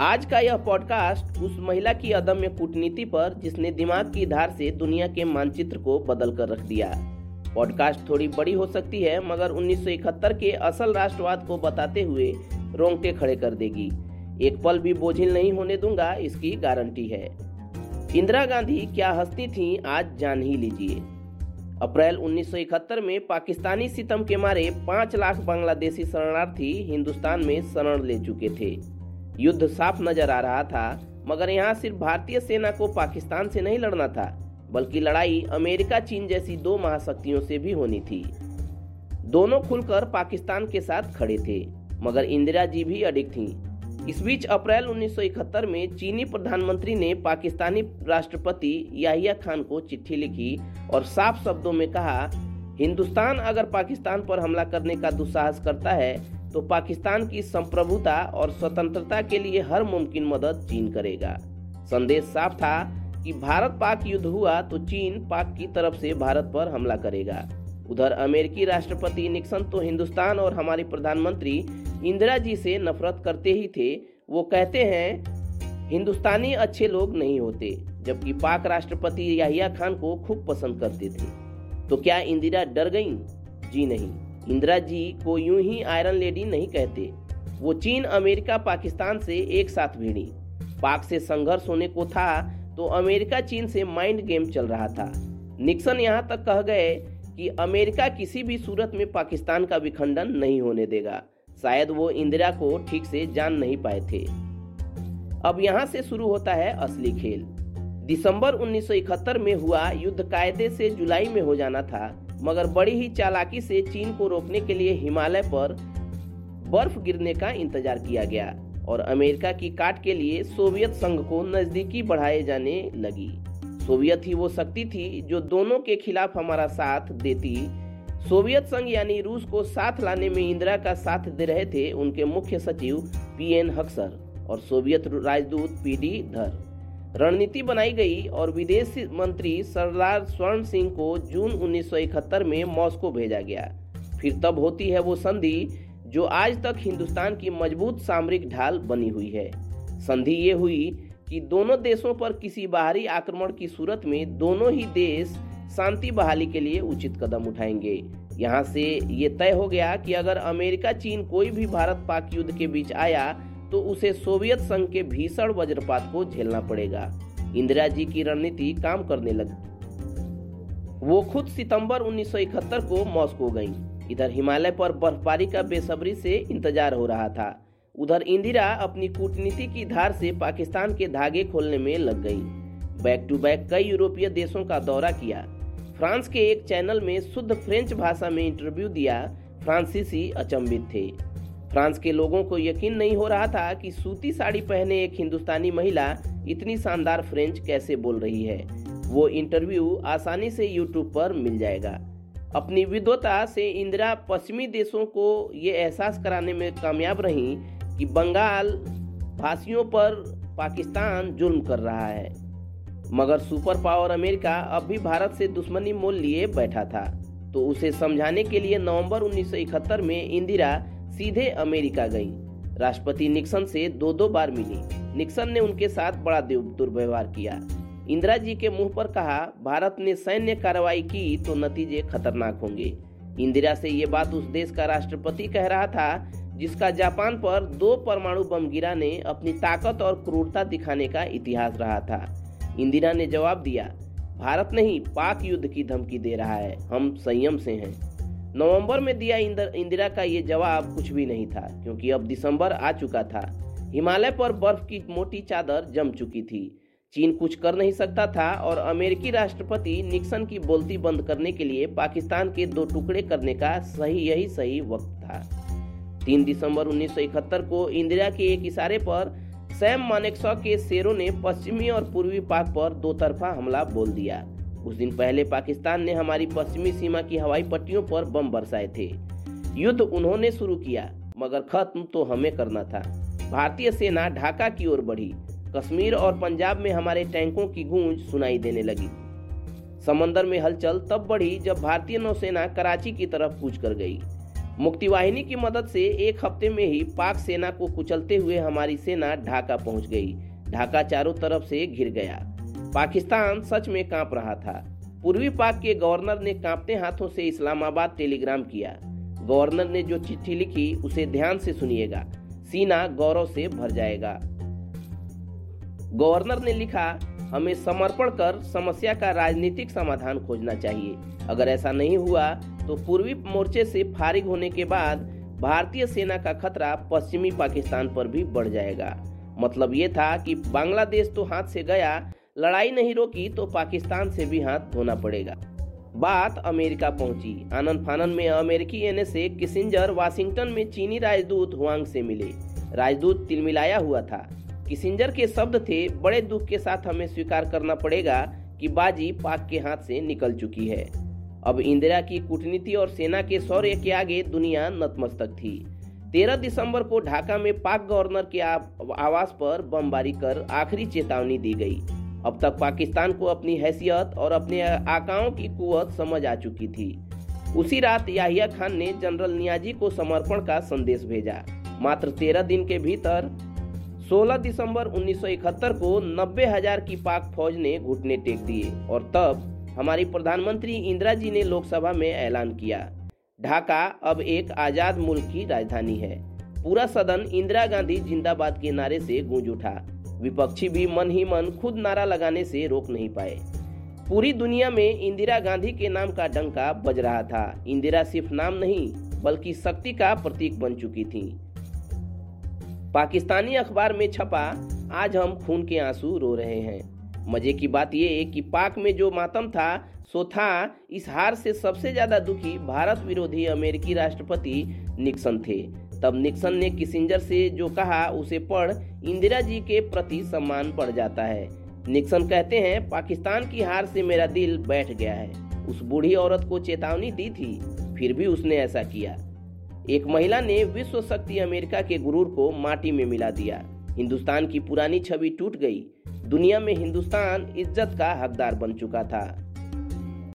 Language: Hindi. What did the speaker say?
आज का यह पॉडकास्ट उस महिला की अदम्य कूटनीति पर जिसने दिमाग की धार से दुनिया के मानचित्र को बदल कर रख दिया। पॉडकास्ट थोड़ी बड़ी हो सकती है, मगर 1971 के असल राष्ट्रवाद को बताते हुए रोंगटे खड़े कर देगी। एक पल भी बोझिल नहीं होने दूँगा, इसकी गारंटी है। इंदिरा गांधी क्या हस्ती थी, आज जान ही लीजिए। अप्रैल 1971 में पाकिस्तानी सितम के मारे पाँच लाख बांग्लादेशी शरणार्थी हिंदुस्तान में शरण ले चुके थे। युद्ध साफ़ नज़र आ रहा था, मगर यहाँ सिर्फ़ भारतीय सेना को पाकिस्तान से नहीं लड़ना था, बल्कि लड़ाई अमेरिका, चीन जैसी दो महाशक्तियों से भी होनी थी दोनों खुलकर पाकिस्तान के साथ खड़े थे, मगर इंदिरा जी भी अडिग थीं। इस बीच अप्रैल 1971 में चीनी प्रधानमंत्री ने पाकिस्तानी राष्ट्रपति याहिया खान को चिट्ठी लिखी और साफ़ शब्दों में कहा, हिंदुस्तान अगर पाकिस्तान पर हमला करने का दुस्साहस करता है तो पाकिस्तान की संप्रभुता और स्वतंत्रता के लिए हर मुमकिन मदद चीन करेगा। संदेश साफ़ था कि भारत पाक युद्ध हुआ तो चीन पाक की तरफ़ से भारत पर हमला करेगा। उधर अमेरिकी राष्ट्रपति निक्सन तो हिंदुस्तान और हमारी प्रधानमंत्री इंदिरा जी से नफरत करते ही थे। वो कहते हैं, हिंदुस्तानी अच्छे लोग नहीं होते, जबकि पाक राष्ट्रपति याहिया खान को खूब पसंद करते थे। तो क्या इंदिरा डर गईं? जी नहीं। इंदिरा जी को यूँ ही आयरन लेडी नहीं कहते। वो चीन, अमेरिका, पाकिस्तान से एक साथ भिड़ी। पाक से संघर्ष होने को था तो अमेरिका चीन से माइंड गेम चल रहा था। निक्सन यहाँ तक कह गए कि अमेरिका किसी भी सूरत में पाकिस्तान का विखंडन नहीं होने देगा। शायद वो इंदिरा को ठीक से जान नहीं पाए थे। अब यहाँ से शुरू होता है असली खेल। दिसंबर 1971 में हुआ युद्ध कायदे से जुलाई में हो जाना था, मगर बड़ी ही चालाकी से चीन को रोकने के लिए हिमालय पर बर्फ़ गिरने का इंतज़ार किया गया, और अमेरिका की काट के लिए सोवियत संघ को नजदीकी बढ़ाए जाने लगी। सोवियत ही वो शक्ति थी जो दोनों के खिलाफ हमारा साथ देती। सोवियत संघ यानी रूस को साथ लाने में इंदिरा का साथ दे रहे थे उनके मुख्य सचिव पी एन हक्सर और सोवियत राजदूत पी डी धर। रणनीति बनाई गई और विदेश मंत्री सरदार स्वर्ण सिंह को जून 1971 में मॉस्को भेजा गया। फिर तब होती है वो संधि, जो आज तक हिंदुस्तान की मज़बूत सामरिक ढाल बनी हुई है। संधि ये हुई कि दोनों देशों पर किसी बाहरी आक्रमण की सूरत में दोनों ही देश शांति बहाली के लिए उचित कदम उठाएँगे। यहाँ से ये तय हो गया कि अगर अमेरिका चीन कोई भी भारत पाक युद्ध के बीच आया तो उसे सोवियत संघ के भीषण वज्रपात को झेलना पड़ेगा। इंदिरा जी की रणनीति काम करने लगी। वो खुद सितंबर 1971 को मॉस्को गईं। इधर हिमालय पर बर्फबारी का बेसब्री से इंतज़ार हो रहा था। उधर इंदिरा अपनी कूटनीति की धार से पाकिस्तान के धागे खोलने में लग गई। बैक टू बैक कई यूरोपीय देशों का दौरा किया। फ्रांस के एक चैनल में शुद्ध फ्रेंच भाषा में इंटरव्यू दिया फ्रांसीसी अचंभित थे। फ्रांस के लोगों को यकीन नहीं हो रहा था कि सूती साड़ी पहने एक हिंदुस्तानी महिला इतनी शानदार फ्रेंच कैसे बोल रही है। वो इंटरव्यू आसानी से यूट्यूब पर मिल जाएगा। अपनी विद्वता से इंदिरा पश्चिमी देशों को ये एहसास कराने में कामयाब रही कि बंगाल भाषियों पर पाकिस्तान जुल्म कर रहा है। मगर सुपर पावर अमेरिका अब भी भारत से दुश्मनी मोल लिए बैठा था। तो उसे समझाने के लिए नवंबर 1971 में इंदिरा सीधे अमेरिका गई। राष्ट्रपति निक्सन से दो दो बार मिली। निक्सन ने उनके साथ बड़ा दुर्व्यवहार किया। इंदिरा जी के मुँह पर कहा, भारत ने सैन्य कार्रवाई की तो नतीजे खतरनाक होंगे। इंदिरा से ये बात उस देश का राष्ट्रपति कह रहा था, जिसका जापान पर दो परमाणु बम गिराने अपनी ताकत और क्रूरता दिखाने का इतिहास रहा था। इंदिरा ने जवाब दिया, भारत नहीं, पाक युद्ध की धमकी दे रहा है। हम संयम से हैं। नवंबर में दिया इंदिरा का ये जवाब कुछ भी नहीं था, क्योंकि अब दिसंबर आ चुका था। हिमालय पर बर्फ़ की मोटी चादर जम चुकी थी। चीन कुछ कर नहीं सकता था और अमेरिकी राष्ट्रपति निक्सन की बोलती बंद करने के लिए पाकिस्तान के दो टुकड़े करने का सही यही सही वक्त था। तीन दिसंबर 1971 को इंदिरा के एक इशारे पर सैम मानेकशॉ के शेरों ने पश्चिमी और पूर्वी पाक पर दो तरफा हमला बोल दिया। कुछ दिन पहले पाकिस्तान ने हमारी पश्चिमी सीमा की हवाई पट्टियों पर बम बरसाए थे। युद्ध उन्होंने शुरू किया, मगर खत्म तो हमें करना था। भारतीय सेना ढाका की ओर बढ़ी। कश्मीर और पंजाब में हमारे टैंकों की गूंज सुनाई देने लगी। समंदर में हलचल तब बढ़ी जब भारतीय नौसेना कराची की तरफ़ कूच कर गई। मुक्ति वाहिनी की मदद से एक हफ़्ते में ही पाक सेना को कुचलते हुए हमारी सेना ढाका पहुँच गई। ढाका चारों तरफ़ से घिर गया। पाकिस्तान सच में काँप रहा था। पूर्वी पाक के गवर्नर ने कांपते हाथों से इस्लामाबाद टेलीग्राम किया। गवर्नर ने जो चिट्ठी लिखी, उसे ध्यान से सुनिएगा। सीना गौरव से भर जाएगा। गवर्नर ने लिखा, हमें समर्पण कर समस्या का राजनीतिक समाधान खोजना चाहिए। अगर ऐसा नहीं हुआ तो पूर्वी मोर्चे से फारिग होने के बाद भारतीय सेना का खतरा पश्चिमी पाकिस्तान पर भी बढ़ जाएगा। मतलब ये था कि बांग्लादेश तो हाथ से गया लड़ाई नहीं रोकी तो पाकिस्तान से भी हाथ धोना पड़ेगा। बात अमेरिका पहुँची। आनंद फानन में अमेरिकी एन एनएसए किसिंजर वाशिंगटन में चीनी राजदूत हुआंग से मिले। राजदूत तिलमिलाया हुआ था। किसिंजर के शब्द थे, बड़े दुख के साथ हमें स्वीकार करना पड़ेगा कि बाजी पाक के हाथ से निकल चुकी है। अब इंदिरा की कूटनीति और सेना के शौर्य के आगे दुनिया नतमस्तक थी। 13 दिसंबर को ढाका में पाक गवर्नर के आवास पर बमबारी कर आखिरी चेतावनी दी गई। अब तक पाकिस्तान को अपनी हैसियत और अपने आकाओं की कुवत समझ आ चुकी थी। उसी रात याहिया खान ने जनरल नियाजी को समर्पण का संदेश भेजा। मात्र तेरह दिन के भीतर 16 दिसंबर 1971 को नब्बे हज़ार की पाक फौज ने घुटने टेक दिए और तब हमारी प्रधानमंत्री इंदिरा जी ने लोकसभा में ऐलान किया। ढाका अब एक आज़ाद मुल्क की राजधानी है। पूरा सदन इंदिरा गांधी जिंदाबाद के नारे से गूंज उठा। विपक्षी भी मन ही मन खुद नारा लगाने से रोक नहीं पाए। पूरी दुनिया में इंदिरा गांधी के नाम का डंका बज रहा था। इंदिरा सिर्फ़ नाम नहीं, बल्कि शक्ति का प्रतीक बन चुकी थी। पाकिस्तानी अखबार में छपा, आज हम खून के आँसू रो रहे हैं। मज़े की बात यह कि पाक में जो मातम था, सो था इस हार से सबसे ज़्यादा दुखी भारत विरोधी अमेरिकी राष्ट्रपति निक्सन थे। तब निक्सन ने किसिंजर से जो कहा, उसे पढ़ इंदिरा जी के प्रति सम्मान बढ़ जाता है। निक्सन कहते हैं, पाकिस्तान की हार से मेरा दिल बैठ गया है। उस बूढ़ी औरत को चेतावनी दी थी, फिर भी उसने ऐसा किया। एक महिला ने विश्व शक्ति अमेरिका के गुरूर को माटी में मिला दिया। हिंदुस्तान की पुरानी छवि टूट गई। दुनिया में हिंदुस्तान इज़्ज़त का हकदार बन चुका था।